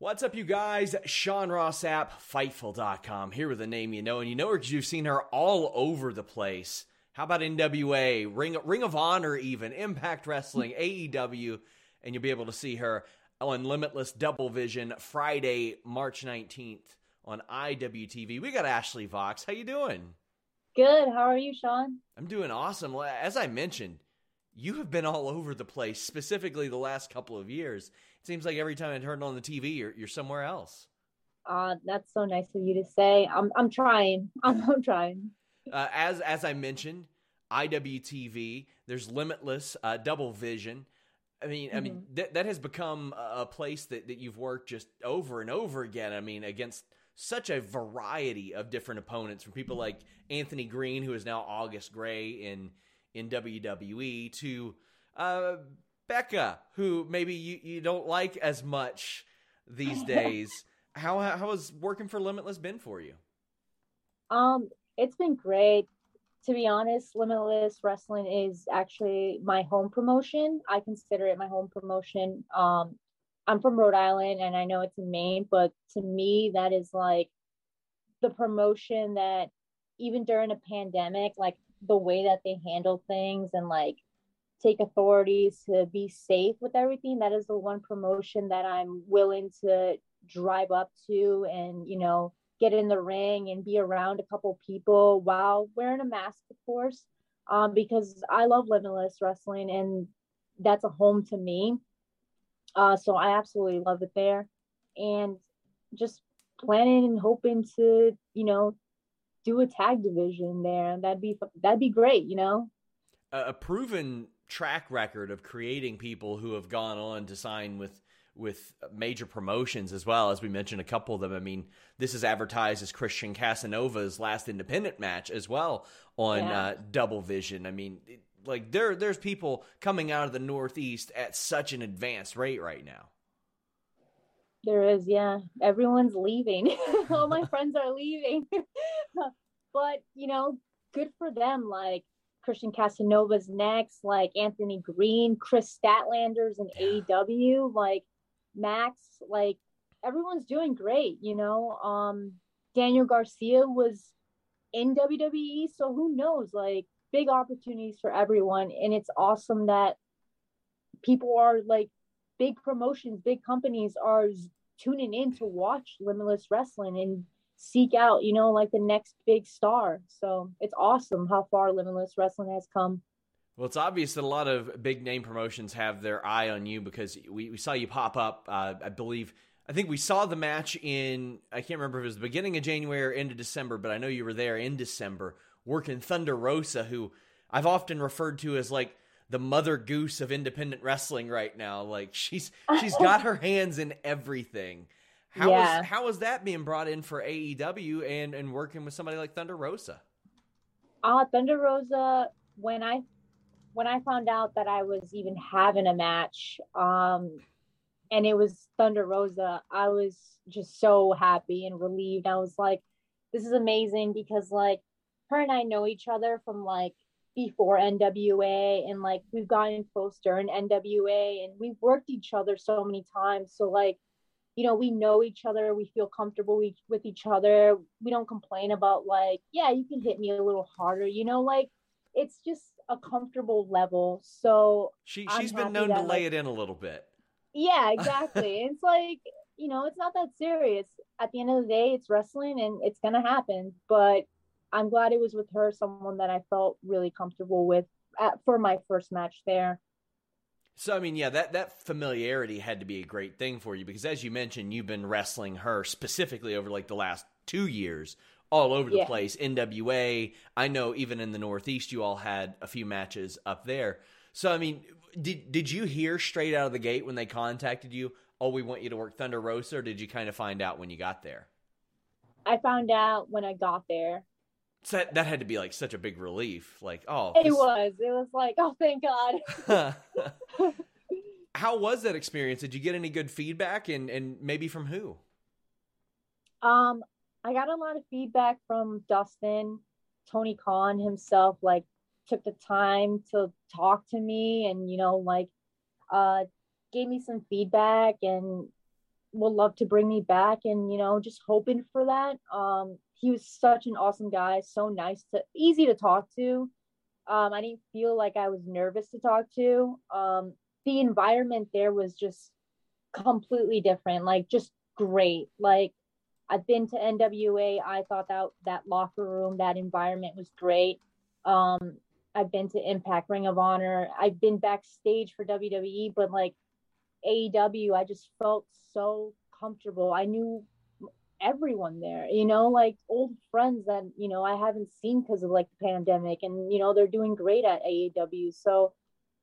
What's up, you guys? Sean Ross Sapp, Fightful.com, here with a name you know, and you know her because you've seen her all over the place. How about NWA, Ring, Ring of Honor, even, Impact Wrestling, AEW, and you'll be able to see her on Limitless Double Vision Friday, March 19th on IWTV. We got Ashley Vox. How you doing? Good. How are you, Sean? I'm doing awesome. As I mentioned, you have been all over the place, specifically the last couple of years. It seems like every time I turn on the TV, you're you're somewhere else. Uh, that's so nice of you to say. I'm I'm trying. I'm, I'm trying. Uh, as as I mentioned, IWTV. There's Limitless, uh, Double Vision. I mean, mm-hmm. I mean mm-hmm. that that has become a place that that you've worked just over and over again. I mean, against such a variety of different opponents, from people like Anthony Greene, who is now August Grey in in WWE, to uh, Becca, who maybe you, you don't like as much these days. how how has working for Limitless been for you? Um, it's been great. To be honest, Limitless Wrestling is actually my home promotion. I consider it my home promotion. Um, I'm from Rhode Island and I know it's in Maine, but to me, that is like the promotion that even during a pandemic, like the way that they handle things and like take authorities to be safe with everything. That is the one promotion that i'm willing to drive up to and you know get in the ring and be around a couple people while wearing a mask of course um, because i love limitless wrestling and that's a home to me. Uh, so i absolutely love it there. And just planning and hoping to you know do a tag division there. And that'd be that'd be great you know? A proven track record of creating people who have gone on to sign with with major promotions as well as we mentioned a couple of them. I mean, this is advertised as Christian Casanova's last independent match as well on yeah. uh, Double Vision. I mean, it, like there there's people coming out of the Northeast at such an advanced rate right now. There is, yeah. Everyone's leaving. All my friends are leaving. but, you know, good for them. Like Christian Casanova's next, like Anthony Greene, Kris Statlander's in yeah. AEW, like Max, like everyone's doing great, you know. Um Daniel Garcia was in WWE, so who knows? Like big opportunities for everyone. And it's awesome that people are like big promotions, big companies are tuning in to watch Limitless Wrestling and seek out, you know, like the next big star. So it's awesome how far Limitless Wrestling has come. Well, it's obvious that a lot of big name promotions have their eye on you because we, we saw you pop up, uh, I believe. I think we saw the match in, I can't remember if it was the beginning of January or end of December, but I know you were there in December working Thunder Rosa, who I've often referred to as like the mother goose of independent wrestling right now. Like she's she's got her hands in everything. How yeah. is how is that being brought in for AEW and and working with somebody like Thunder Rosa? Uh Thunder Rosa when I when I found out that I was even having a match, um and it was Thunder Rosa, I was just so happy and relieved. I was like, this is amazing because like her and I know each other from like before NWA and like we've gotten close during NWA and we've worked each other so many times. So like, you know, we know each other, we feel comfortable with each other. We don't complain about like, yeah, you can hit me a little harder, you know, like it's just a comfortable level. So she she's been known that, to lay like, it in a little bit. Yeah, exactly. it's like, you know, it's not that serious. At the end of the day, it's wrestling and it's gonna happen. But I'm glad it was with her, someone that I felt really comfortable with at, for my first match there. So I mean, yeah, that that familiarity had to be a great thing for you because, as you mentioned, you've been wrestling her specifically over like the last two years, all over the yeah. place. NWA, I know, even in the Northeast, you all had a few matches up there. So I mean, did did you hear straight out of the gate when they contacted you? Oh, we want you to work Thunder Rosa, or did you kind of find out when you got there? I found out when I got there. That that had to be like such a big relief. Like, oh, it this... was. It was like, oh, thank God. How was that experience? Did you get any good feedback, and and maybe from who? Um, I got a lot of feedback from Dustin, Tony Khan himself. Like, took the time to talk to me, and you know, like, uh, gave me some feedback, and would love to bring me back, and you know, just hoping for that. Um, he was such an awesome guy, so nice to easy to talk to. Um, I didn't feel like I was nervous to talk to. Um, the environment there was just completely different, like just great. Like I've been to NWA. I thought that that locker room, that environment was great. Um, I've been to Impact, Ring of Honor. I've been backstage for WWE, but like AEW, I just felt so comfortable. I knew everyone there, you know, like old friends that, you know, I haven't seen because of like the pandemic and, you know, they're doing great at AEW. So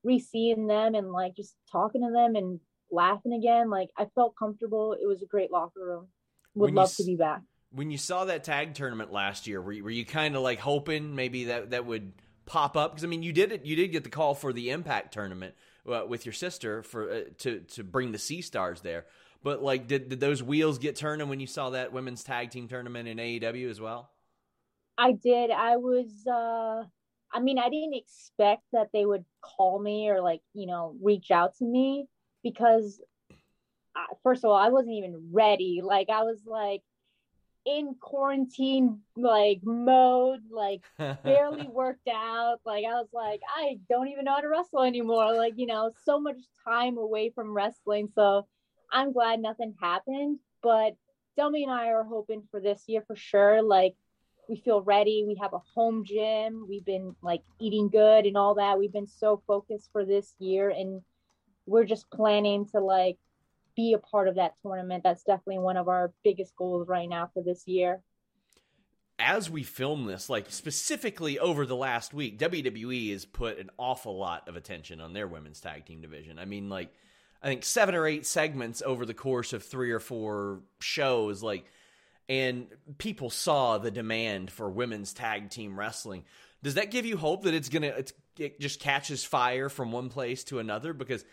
re-seeing them and like just talking to them and laughing again, like I felt comfortable. It was a great locker room. Would when love to be back. When you saw that tag tournament last year, were you, were you kind of like hoping maybe that that would pop up? Because I mean, you did it. You did get the call for the Impact tournament uh, with your sister for uh, to to bring the Sea Stars there. But like, did did those wheels get turning when you saw that women's tag team tournament in AEW as well? I did. I was. uh I mean, I didn't expect that they would call me or like you know reach out to me because uh, first of all, I wasn't even ready. Like I was like in quarantine like mode, like barely worked out. Like I was like, I don't even know how to wrestle anymore. Like, you know, so much time away from wrestling. So I'm glad nothing happened, but Delmi and I are hoping for this year for sure. Like we feel ready. We have a home gym. We've been like eating good and all that. We've been so focused for this year and we're just planning to like be a part of that tournament. That's definitely one of our biggest goals right now for this year. As we film this, like specifically over the last week, WWE has put an awful lot of attention on their women's tag team division. I mean, like I think seven or eight segments over the course of three or four shows, like, and people saw the demand for women's tag team wrestling. Does that give you hope that it's gonna it's, it just catches fire from one place to another? Because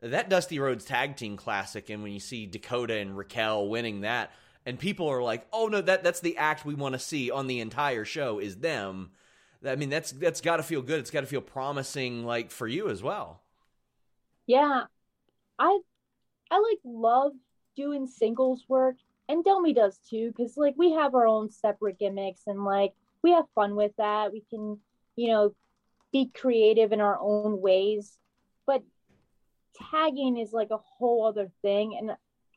that Dusty Rhodes Tag Team Classic, and when you see Dakota and Raquel winning that, and people are like, "Oh no, that that's the act we want to see on the entire show is them." I mean, that's that's got to feel good. It's got to feel promising, like for you as well. Yeah, I I like love doing singles work and Delmi does too because like we have our own separate gimmicks and like we have fun with that. We can, you know, be creative in our own ways. But tagging is like a whole other thing and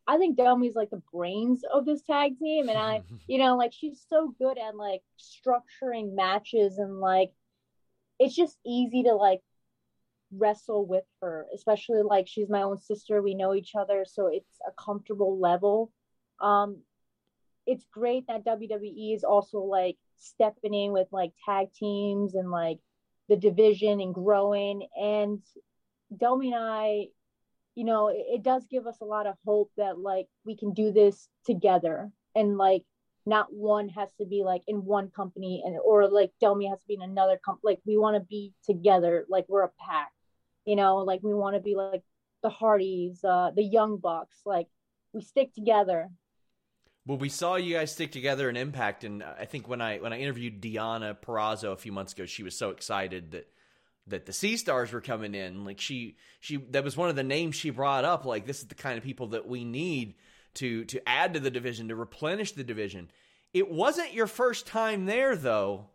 I think Delmi's like the brains of this tag team and I, you know, like she's so good at like structuring matches and like it's just easy to like wrestle with her, especially like she's my own sister. We know each other, so it's a comfortable level. Um, it's great that WWE is also like stepping in with like tag teams and like the division and growing. And Delmi and I, you know, it, it does give us a lot of hope that like we can do this together and like not one has to be like in one company and or like Delmi has to be in another company. Like we want to be together, like we're a pack you know like we want to be like the Hardys, uh, the Young Bucks. Like we stick together. Well, we saw you guys stick together in Impact, and I think when I when I interviewed Deonna Purrazzo a few months ago, she was so excited that that the Sea Stars were coming in. Like she she that was one of the names she brought up. Like this is the kind of people that we need to to add to the division to replenish the division. It wasn't your first time there though.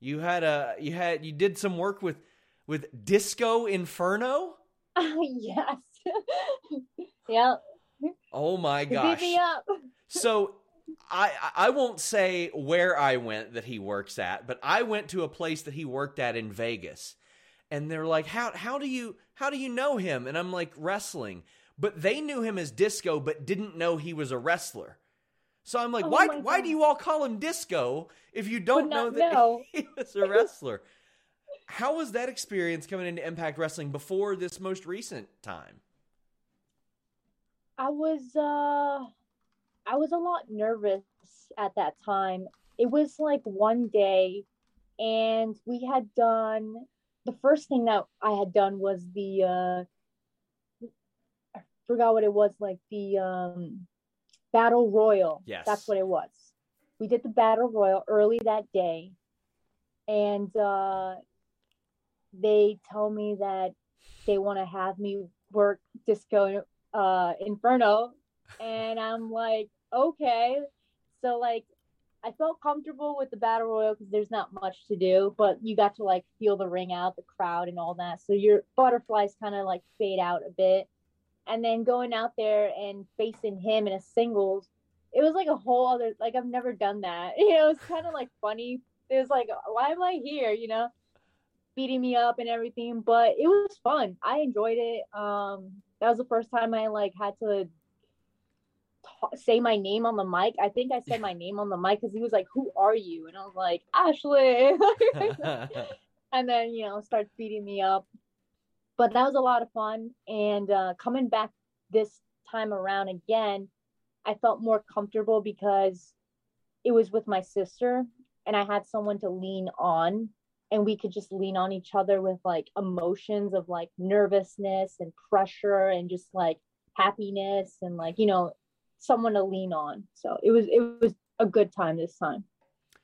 You had a you had you did some work with with Disco Inferno. Uh, yes. yeah. Oh my gosh. Beat me up. so I I won't say where I went that he works at, but I went to a place that he worked at in Vegas. And they're like, "How how do you how do you know him?" And I'm like, "Wrestling." But they knew him as Disco but didn't know he was a wrestler. So I'm like, Oh "Why why do you all call him Disco if you don't know that know. he was a wrestler?" How was that experience coming into Impact Wrestling before this most recent time? I was uh I was a lot nervous at that time. It was like one day and we had done the first thing that I had done was the uh I forgot what it was like the um battle royal. Yes. That's what it was. We did the battle royal early that day and uh they tell me that they want to have me work disco uh inferno and i'm like okay so like i felt comfortable with the battle royal because there's not much to do but you got to like feel the ring out the crowd and all that. So your butterflies kind of like fade out a bit. And then going out there and facing him in a singles it was like a whole other like i've never done that. You know it's kind of like funny. It was like why am i here? You know beating me up and everything but it was fun. I enjoyed it. Um that was the first time i like had to say my name on the mic? I think i said my name on the mic because he was like who are you? And i was like ashley. And then you know start beating me up. But that was a lot of fun. And uh coming back this time around again i felt more comfortable because it was with my sister and i had someone to lean on. And we could just lean on each other with like emotions of like nervousness and pressure and just like happiness and like you know someone to lean on. So it was it was a good time this time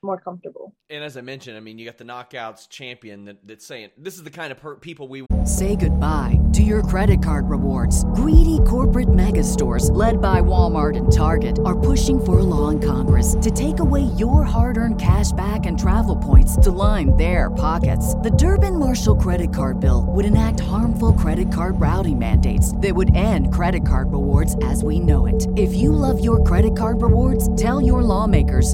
more comfortable and as I mentioned, I mean, you got the knockouts champion that, that's saying this is the kind of per- people we Say goodbye to your credit card rewards. Greedy corporate mega stores, led by Walmart and Target, are pushing for a law in Congress to take away your hard earned cash back and travel points to line their pockets. The Durbin Marshall credit card bill would enact harmful credit card routing mandates that would end credit card rewards as we know it. If you love your credit card rewards, tell your lawmakers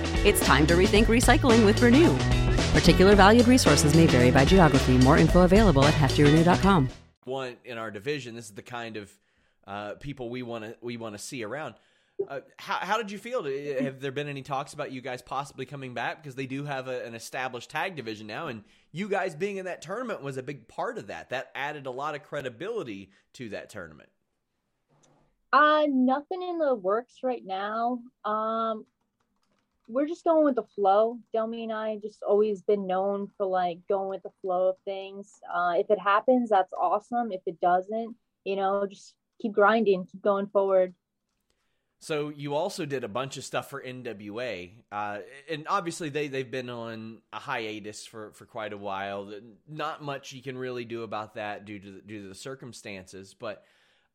It's time to rethink recycling with Renew. Particular valued resources may vary by geography. More info available at heftyrenew.com. One in our division. This is the kind of uh, people we want to we want to see around. Uh, how, how did you feel? Have there been any talks about you guys possibly coming back because they do have a, an established tag division now, and you guys being in that tournament was a big part of that. That added a lot of credibility to that tournament. Uh, nothing in the works right now. Um, we're just going with the flow. Delmi and I just always been known for like going with the flow of things. Uh, if it happens, that's awesome. If it doesn't, you know, just keep grinding, keep going forward. So you also did a bunch of stuff for NWA, uh, and obviously they they've been on a hiatus for, for quite a while. Not much you can really do about that due to the, due to the circumstances, but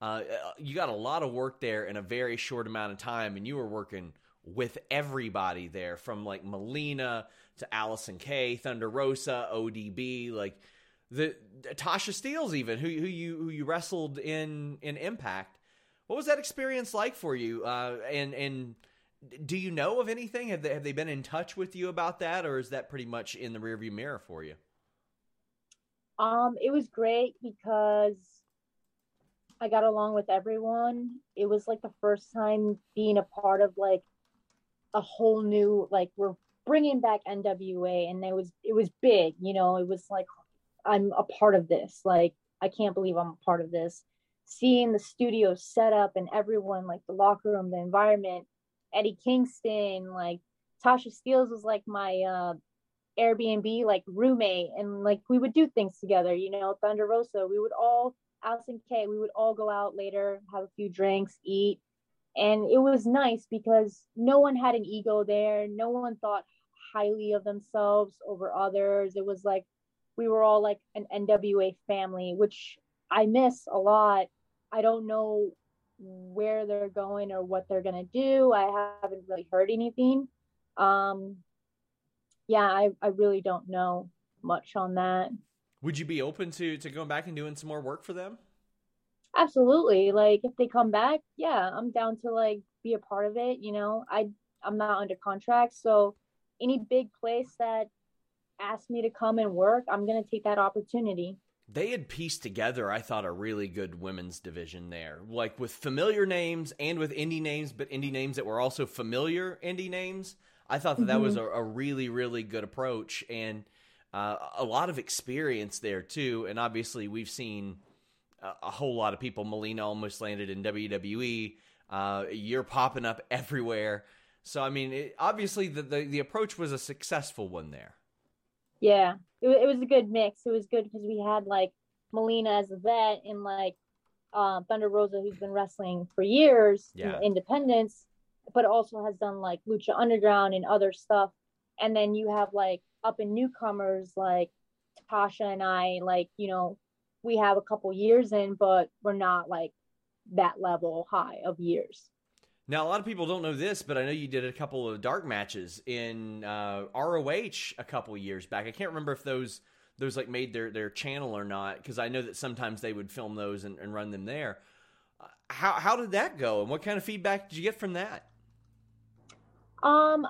uh, you got a lot of work there in a very short amount of time, and you were working with everybody there, from like Melina to Allysin Kay, Thunder Rosa, ODB, like the Tasha Steelz, even who who you who you wrestled in in Impact. What was that experience like for you? Uh, and and do you know of anything? Have they have they been in touch with you about that, or is that pretty much in the rearview mirror for you? Um, it was great because I got along with everyone. It was like the first time being a part of like a whole new like we're bringing back NWA and it was it was big, you know, it was like I'm a part of this. Like I can't believe I'm a part of this. Seeing the studio set up and everyone like the locker room, the environment, Eddie Kingston, like Tasha Steelz was like my uh Airbnb like roommate and like we would do things together, you know, Thunder Rosa. We would all Allysin Kay, we would all go out later, have a few drinks, eat. And it was nice because no one had an ego there. No one thought highly of themselves over others. It was like we were all like an NWA family, which I miss a lot. I don't know where they're going or what they're going to do. I haven't really heard anything. Um, yeah, I, I really don't know much on that. Would you be open to to going back and doing some more work for them? Absolutely. Like if they come back, yeah, I'm down to like be a part of it. You know, I I'm not under contract, so any big place that asks me to come and work, I'm gonna take that opportunity. They had pieced together, I thought, a really good women's division there, like with familiar names and with indie names, but indie names that were also familiar indie names. I thought that mm-hmm. that was mm-hmm. a, a, really, really good approach and uh, a lot of experience there too. And obviously, we've seen a, whole lot of people. Melina almost landed in WWE. Uh, you're popping up everywhere. So I mean, it, obviously, the, the the approach was a successful one there. Yeah, it, it was a good mix. It was good because we had like Melina as a vet and like uh, Thunder Rosa, who's been wrestling for years yeah. in independence, but also has done like Lucha Underground and other stuff. And then you have like up and newcomers like Tasha and I, like, you know, we have a couple years in, but we're not like that level high of years. Now, a lot of people don't know this, but I know you did a couple of dark matches in uh, ROH a couple years back. I can't remember if those those like made their their channel or not, because I know that sometimes they would film those and, and run them there. Uh, how how did that go, and what kind of feedback did you get from that? Um,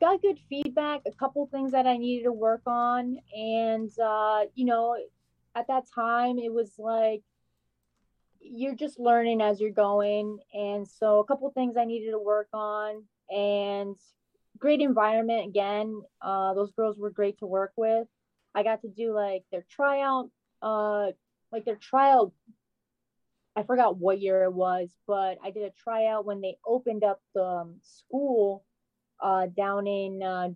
got good feedback. A couple things that I needed to work on, and uh, you know, at that time it was like you're just learning as you're going. And so a couple things i needed to work on and great environment again. Uh, those girls were great to work with. I got to do like their tryout uh like their tryout i forgot what year it was but i did a tryout when they opened up the um, school uh down in uh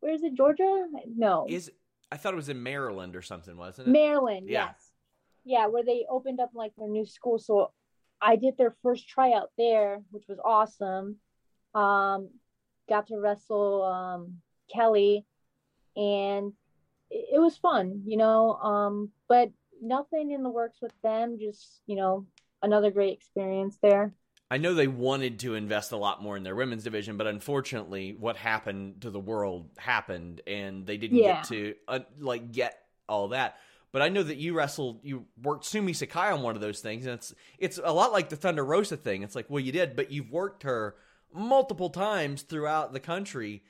where is it georgia? No. Is i thought it was in maryland or something wasn't it maryland yeah. yes yeah, where they opened up like their new school. So I did their first tryout there, which was awesome. Um, got to wrestle um, Kelly, and it, it was fun, you know. Um, but nothing in the works with them. Just you know, another great experience there. I know they wanted to invest a lot more in their women's division, but unfortunately, what happened to the world happened, and they didn't yeah. get to uh, like get all that. But I know that you wrestled, you worked Sumi Sakai on one of those things, and it's it's a lot like the Thunder Rosa thing. It's like, well, you did, but you've worked her multiple times throughout the country.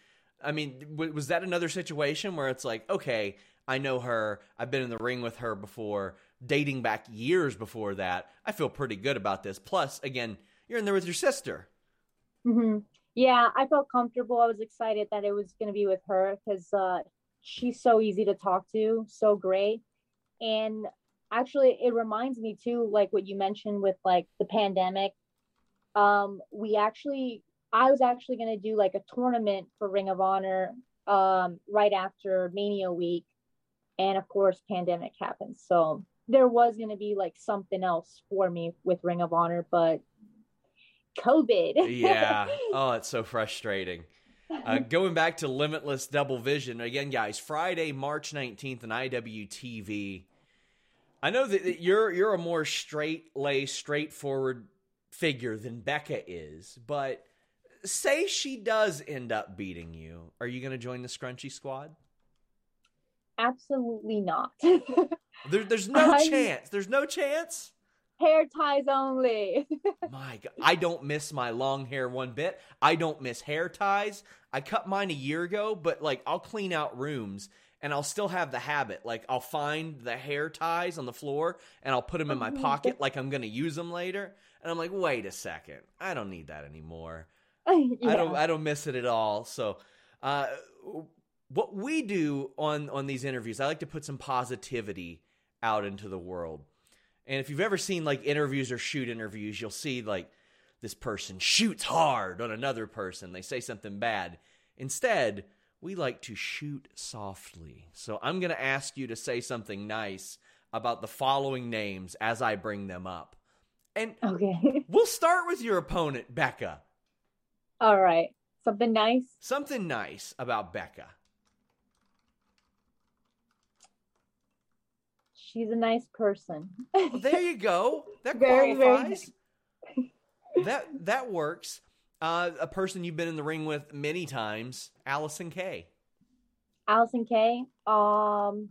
I mean, was that another situation where it's like, okay, I know her, I've been in the ring with her before, dating back years before that. I feel pretty good about this. Plus, again, you're in there with your sister. Mm-hmm. Yeah, I felt comfortable. I was excited that it was going to be with her because uh, she's so easy to talk to, so great and actually it reminds me too like what you mentioned with like the pandemic um we actually i was actually going to do like a tournament for ring of honor um right after mania week and of course pandemic happened so there was going to be like something else for me with ring of honor but covid yeah oh it's so frustrating uh, going back to Limitless Double Vision again, guys. Friday, March nineteenth on IWTV. I know that you're you're a more straight lay, straightforward figure than Becca is, but say she does end up beating you, are you going to join the Scrunchy Squad? Absolutely not. there, there's no I, chance. There's no chance hair ties only. my God, I don't miss my long hair one bit. I don't miss hair ties. I cut mine a year ago, but like I'll clean out rooms and I'll still have the habit. Like I'll find the hair ties on the floor and I'll put them in my Oh, pocket like I'm going to use them later. And I'm like, "Wait a second. I don't need that anymore. yeah. I don't I don't miss it at all." So, uh what we do on on these interviews, I like to put some positivity out into the world. And if you've ever seen like interviews or shoot interviews, you'll see like this person shoots hard on another person. They say something bad. Instead, we like to shoot softly. So I'm going to ask you to say something nice about the following names as I bring them up. And Okay. we'll start with your opponent, Becca. All right. Something nice. Something nice about Becca. She's a nice person. Well, there you go. That Very, very qualifies. that that works. Uh, a person you've been in the ring with many times, Allysin Kay. Allysin Kay. Um,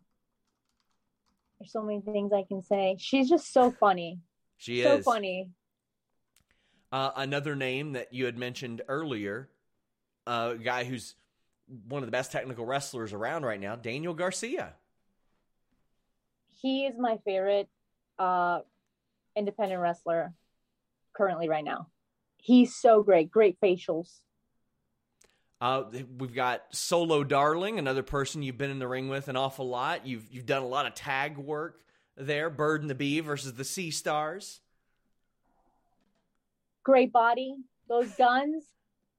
there's so many things I can say. She's just so funny. She so is. funny. Uh, another name that you had mentioned earlier, uh, a guy who's one of the best technical wrestlers around right now, Daniel Garcia. He is my favorite uh independent wrestler currently right now. He's so great. Great facials. Uh, we've got Solo Darling, another person you've been in the ring with an awful lot. You've you've done a lot of tag work there. Bird and the Bee versus the Sea Stars. Great body. Those guns.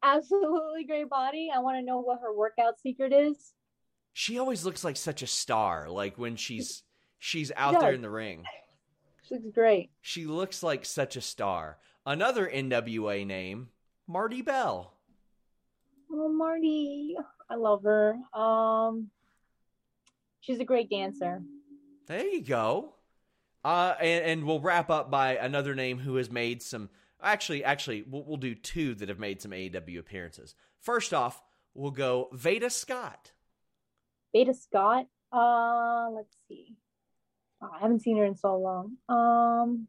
Absolutely great body. I want to know what her workout secret is. She always looks like such a star. Like when she's she's out there in the ring, She looks great. she looks like such a star. Another NWA name, Marti Belle. Oh, Marty. I love her. Um, she's a great dancer. There you go. Uh, and, and we'll wrap up by another name who has made some. Actually, actually, we'll, we'll do two that have made some AEW appearances. First off, we'll go Veda Scott. Veda Scott. Uh, let's see. I haven't seen her in so long. Um,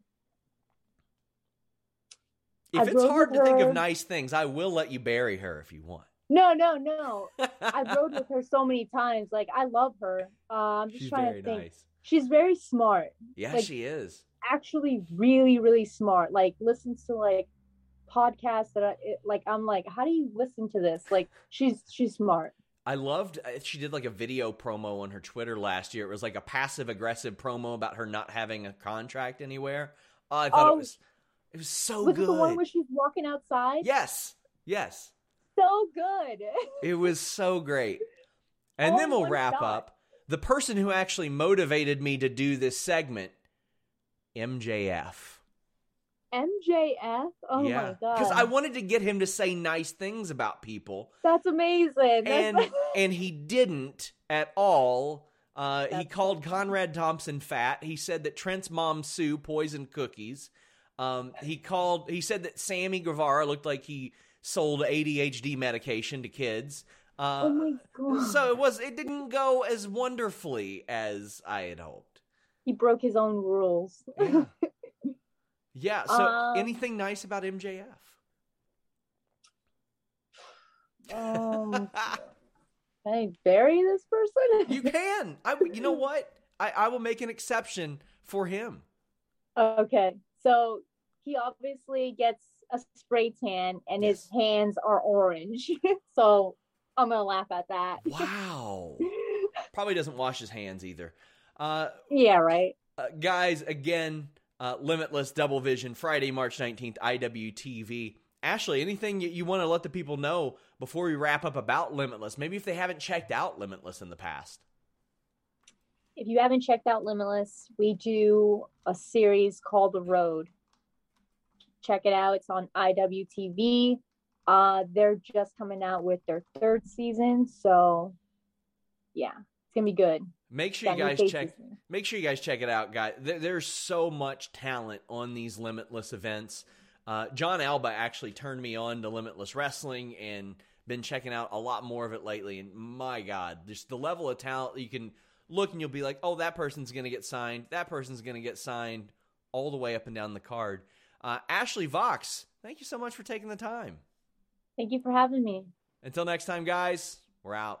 If I it's hard to think of nice things, I will let you bury her if you want. no, no, no. I rode with her so many times. Like I love her. Uh, I'm just She's trying very to think. nice. She's very smart. Yeah, Like- she is. Actually, really, really smart. Like listens to like podcasts that I it, like. I'm like, how do you listen to this? Like she's she's smart. I loved uh, she did like a video promo on her Twitter last year. It was like a passive aggressive promo about her not having a contract anywhere. Oh, I thought Oh, it was it was so Was it the one where she's walking outside? yes. Yes. So good. It was so great. And All then we'll wrap shot. up. The person who actually motivated me to do this segment, MJF. MJF. Oh my god. Because I wanted to get him to say nice things about people. That's amazing. That's- and and he didn't at all. Uh, he called Conrad Thompson fat. He said that Trent's mom Sue poisoned cookies. Um, he called. He said that Sammy Guevara looked like he sold ADHD medication to kids. Uh, oh my god. so it was. It didn't go as wonderfully as I had hoped. he broke his own rules. Yeah. yeah. So Um, anything nice about MJF? um, can I bury this person? you can. I. You know what? I, I will make an exception for him. okay. So he obviously gets a spray tan and his hands are orange. so I'm gonna laugh at that. Wow. Probably doesn't wash his hands either. Uh, yeah, right. uh, guys, again, uh, Limitless Double Vision, Friday, March 19th, IWTV. Ashley, anything you, you want to let the people know before we wrap up about Limitless? Maybe if they haven't checked out Limitless in the past. If you haven't checked out Limitless, we do a series called The Road. Check it out. It's on IWTV. Uh, they're just coming out with their third season, so yeah, it's gonna be good. Make sure you guys check. Make sure you guys check it out, guys. There, there's so much talent on these Limitless events. Uh, Jon Alba actually turned me on to Limitless Wrestling and been checking out a lot more of it lately. And my God, just the level of talent you can look and you'll be like, oh, that person's going to get signed. That person's going to get signed all the way up and down the card. Uh, Ashley Vox, thank you so much for taking the time. Thank you for having me. Until next time, guys, we're out.